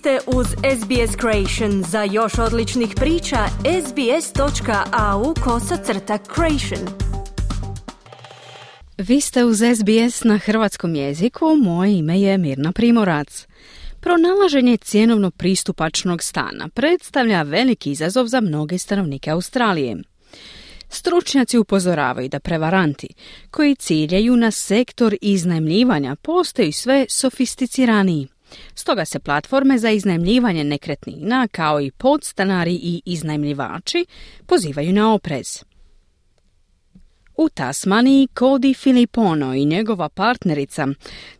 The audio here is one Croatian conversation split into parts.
ste uz SBS Creation. Za još odličnih priča, sbs.au kosacrta creation. Vi ste uz SBS na hrvatskom jeziku, moje ime je Mirna Primorac. Pronalaženje cjenovno pristupačnog stana predstavlja veliki izazov za mnoge stanovnike Australije. Stručnjaci upozoravaju da prevaranti koji ciljaju na sektor iznajmljivanja postaju sve sofisticiraniji. Stoga se platforme za iznajmljivanje nekretnina, kao i podstanari i iznajmljivači, pozivaju na oprez. U Tasmaniji Cody Filipono i njegova partnerica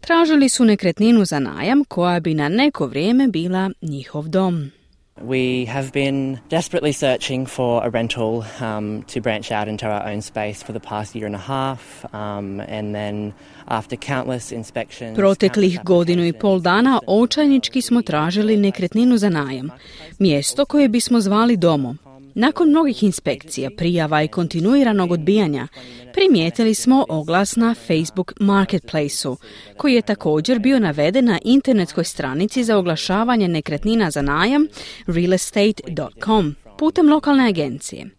tražili su nekretninu za najam koja bi na neko vrijeme bila njihov dom. We have been desperately searching for a rental um, to branch out into our own space for the past year and a half, um, and then after countless inspections. Proteklih godinu i pol dana očajnički smo tražili nekretninu za najam, mjesto koje bismo zvali domom. Nakon mnogih inspekcija, prijava i kontinuiranog odbijanja, primijetili smo oglas na Facebook Marketplaceu, koji je također bio naveden na internetskoj stranici za oglašavanje nekretnina za najam realestate.com putem lokalne agencije.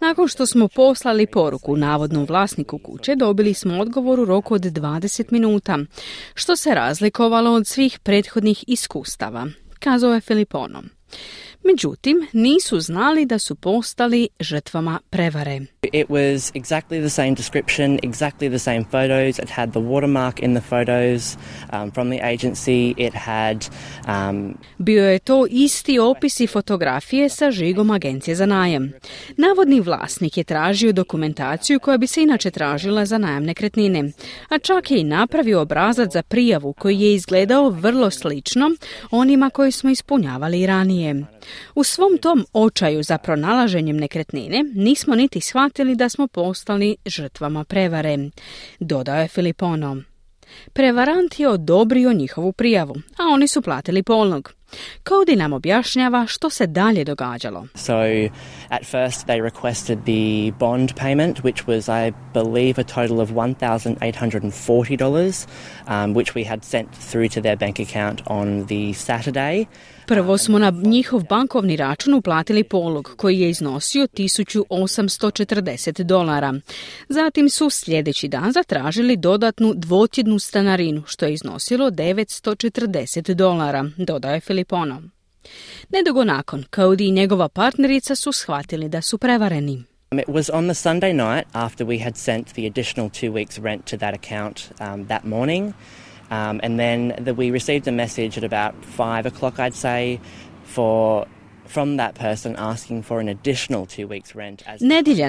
Nakon što smo poslali poruku navodnom vlasniku kuće, dobili smo odgovor u roku od 20 minuta, što se razlikovalo od svih prethodnih iskustava, kazao je Filiponom. Međutim, nisu znali da su postali žrtvama prevare. It was exactly the same description, exactly the same photos. It had the watermark in the photos um, from the agency. It had um... Bio je to isti opis i fotografije sa žigom agencije za najam. Navodni vlasnik je tražio dokumentaciju koja bi se inače tražila za najam nekretnine, a čak je i napravio obrazac za prijavu koji je izgledao vrlo slično onima koji smo ispunjavali ranije. U svom tom očaju za pronalaženjem nekretnine nismo niti shvatili da smo postali žrtvama prevare, dodao je Filipono. Prevarant je odobrio njihovu prijavu, a oni su platili polnog. Cody nam objašnjava što se dalje događalo. So at first they requested the bond payment which was I believe a total of $1840 um, which we had sent through to their bank account on the Saturday. Prvo smo na njihov bankovni račun uplatili polog koji je iznosio 1840 dolara. Zatim su sljedeći dan zatražili dodatnu dvotjednu stanarinu što je iznosilo 940 dolara, dodaje Filipono. Nedugo nakon, Cody i njegova partnerica su shvatili da su prevareni. It was on the Sunday night after we had sent the additional two weeks rent to that account um, that morning. Um, and then the, we received a message at about five o'clock, I'd say, for from that person asking for an additional two weeks rent. As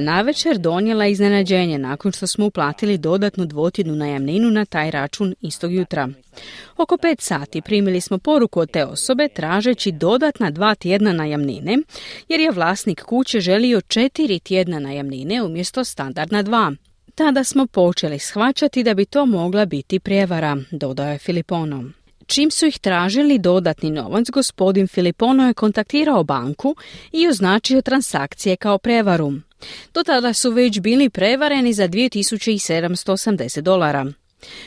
navečer donijela iznenađenje nakon što smo uplatili dodatnu dvotjednu najamninu na taj račun istog jutra. Oko pet sati primili smo poruku od te osobe tražeći dodatna dva tjedna najamnine, jer je vlasnik kuće želio četiri tjedna najamnine umjesto standardna dva. Tada smo počeli shvaćati da bi to mogla biti prijevara, dodao je Filipono. Čim su ih tražili dodatni novac, gospodin Filipono je kontaktirao banku i označio transakcije kao prevaru. Do tada su već bili prevareni za 2780 dolara.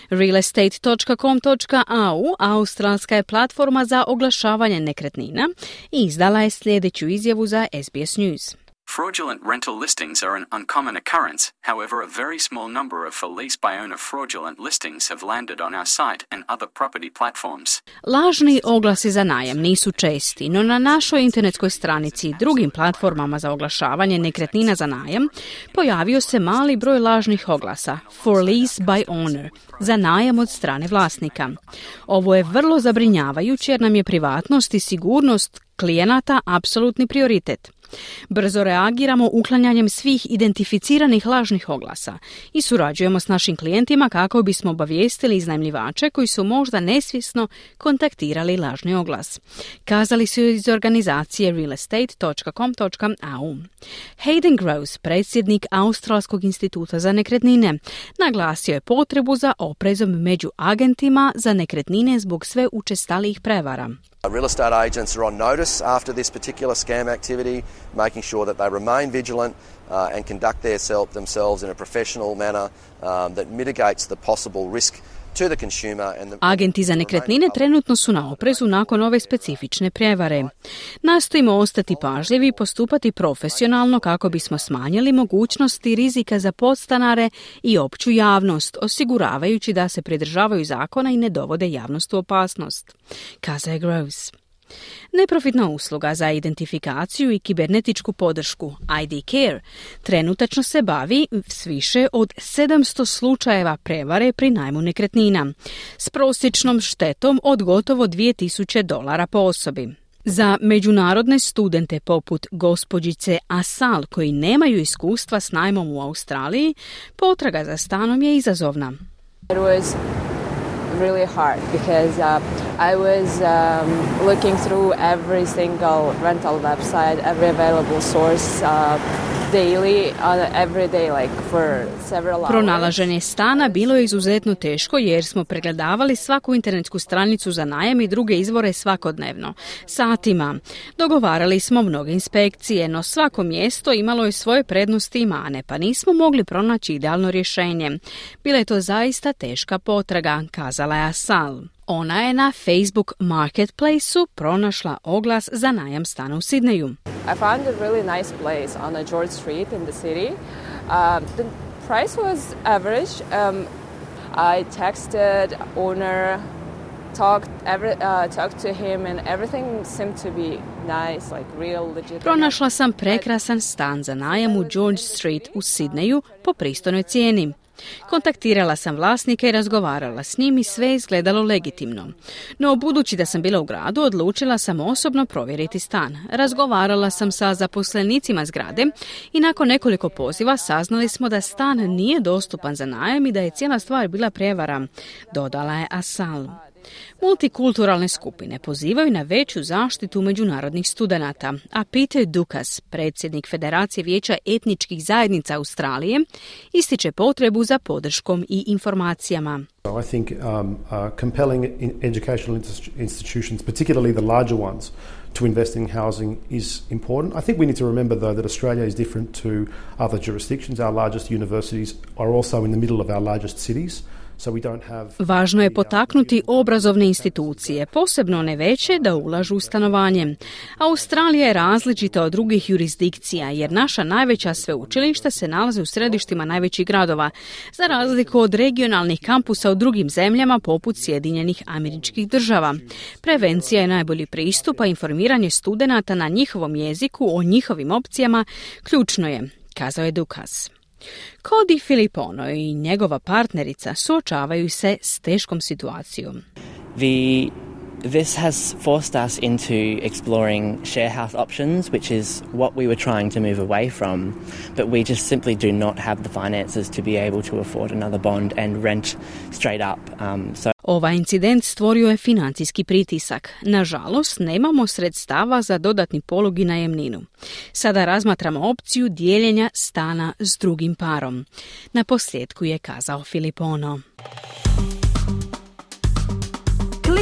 Realestate.com.au australska je platforma za oglašavanje nekretnina i izdala je sljedeću izjavu za SBS News. Fraudulent rental listings are an uncommon occurrence, however, a very small number of for lease by owner fraudulent listings have landed on our site and other property platforms. Lažni oglasi za najam nisu česti, no na našoj internetskoj stranici i drugim platformama za oglašavanje nekretnina za najam pojavio se mali broj lažnih oglasa for lease by owner, za najam od strane vlasnika. Ovo je vrlo zabrinjavajuće jer nam je privatnost i sigurnost klijenata apsolutni prioritet. Brzo reagiramo uklanjanjem svih identificiranih lažnih oglasa i surađujemo s našim klijentima kako bismo obavijestili iznajmljivače koji su možda nesvjesno kontaktirali lažni oglas. Kazali su iz organizacije realestate.com.au. Hayden Gross, predsjednik Australskog instituta za nekretnine, naglasio je potrebu za oprezom među agentima za nekretnine zbog sve učestalijih prevara. Real estate agents are on notice after this particular scam activity, making sure that they remain vigilant uh, and conduct their themselves in a professional manner um, that mitigates the possible risk Agenti za nekretnine trenutno su na oprezu nakon ove specifične prijevare. Nastojimo ostati pažljivi i postupati profesionalno kako bismo smanjili mogućnosti rizika za podstanare i opću javnost, osiguravajući da se pridržavaju zakona i ne dovode javnost u opasnost. Kaza je Groves. Neprofitna usluga za identifikaciju i kibernetičku podršku ID Care trenutačno se bavi s više od 700 slučajeva prevare pri najmu nekretnina s prosječnom štetom od gotovo 2000 dolara po osobi. Za međunarodne studente poput gospođice Asal koji nemaju iskustva s najmom u Australiji, potraga za stanom je izazovna really hard because uh, I was um, looking through every single rental website, every available source uh, daily, every day, like for several hours. Pronalaženje stana bilo je izuzetno teško jer smo pregledavali svaku internetsku stranicu za najam i druge izvore svakodnevno, satima. Dogovarali smo mnoge inspekcije, no svako mjesto imalo je svoje prednosti i mane, pa nismo mogli pronaći idealno rješenje. Bila je to zaista teška potraga, kazala je Asal. Ona je na Facebook Marketplaceu pronašla oglas za najam stana u Sidneju. I found a really nice place on a George Street in the city. Uh, the price was average. Um, I texted owner, talked, every, uh, talked to him and everything seemed to be nice, like real legit. Pronašla sam prekrasan stan za najam u George Street u Sidneju po pristojnoj cijeni. Kontaktirala sam vlasnika i razgovarala s njim i sve izgledalo legitimno. No, budući da sam bila u gradu, odlučila sam osobno provjeriti stan. Razgovarala sam sa zaposlenicima zgrade i nakon nekoliko poziva saznali smo da stan nije dostupan za najam i da je cijela stvar bila prijevara, dodala je Asal. Multikulturalne skupine pozivaju na veću zaštitu međunarodnih studenata, a Peter Dukas, predsjednik Federacije vijeća etničkih zajednica Australije, ističe potrebu za podrškom i informacijama. I think um, uh, compelling educational institutions, particularly the larger ones, to invest in housing is important. I think we need to remember, though, that Australia is different to other jurisdictions. Our largest universities are also in the middle of our largest cities. Važno je potaknuti obrazovne institucije, posebno one veće, da ulažu u stanovanje. Australija je različita od drugih jurisdikcija, jer naša najveća sveučilišta se nalaze u središtima najvećih gradova, za razliku od regionalnih kampusa u drugim zemljama poput Sjedinjenih američkih država. Prevencija je najbolji pristup, a informiranje studenata na njihovom jeziku o njihovim opcijama ključno je, kazao je Dukas. Cody Filipono i njegova partnerica suočavaju se s teškom situacijom. The this has forced us into exploring share house options, which is what we were trying to move away from. But we just simply do not have the finances to be able to afford another bond and rent straight up. Um, so Ovaj incident stvorio je financijski pritisak. Nažalost, nemamo sredstava za dodatni polog i najemninu. Sada razmatramo opciju dijeljenja stana s drugim parom. Na posljedku je kazao Filipono.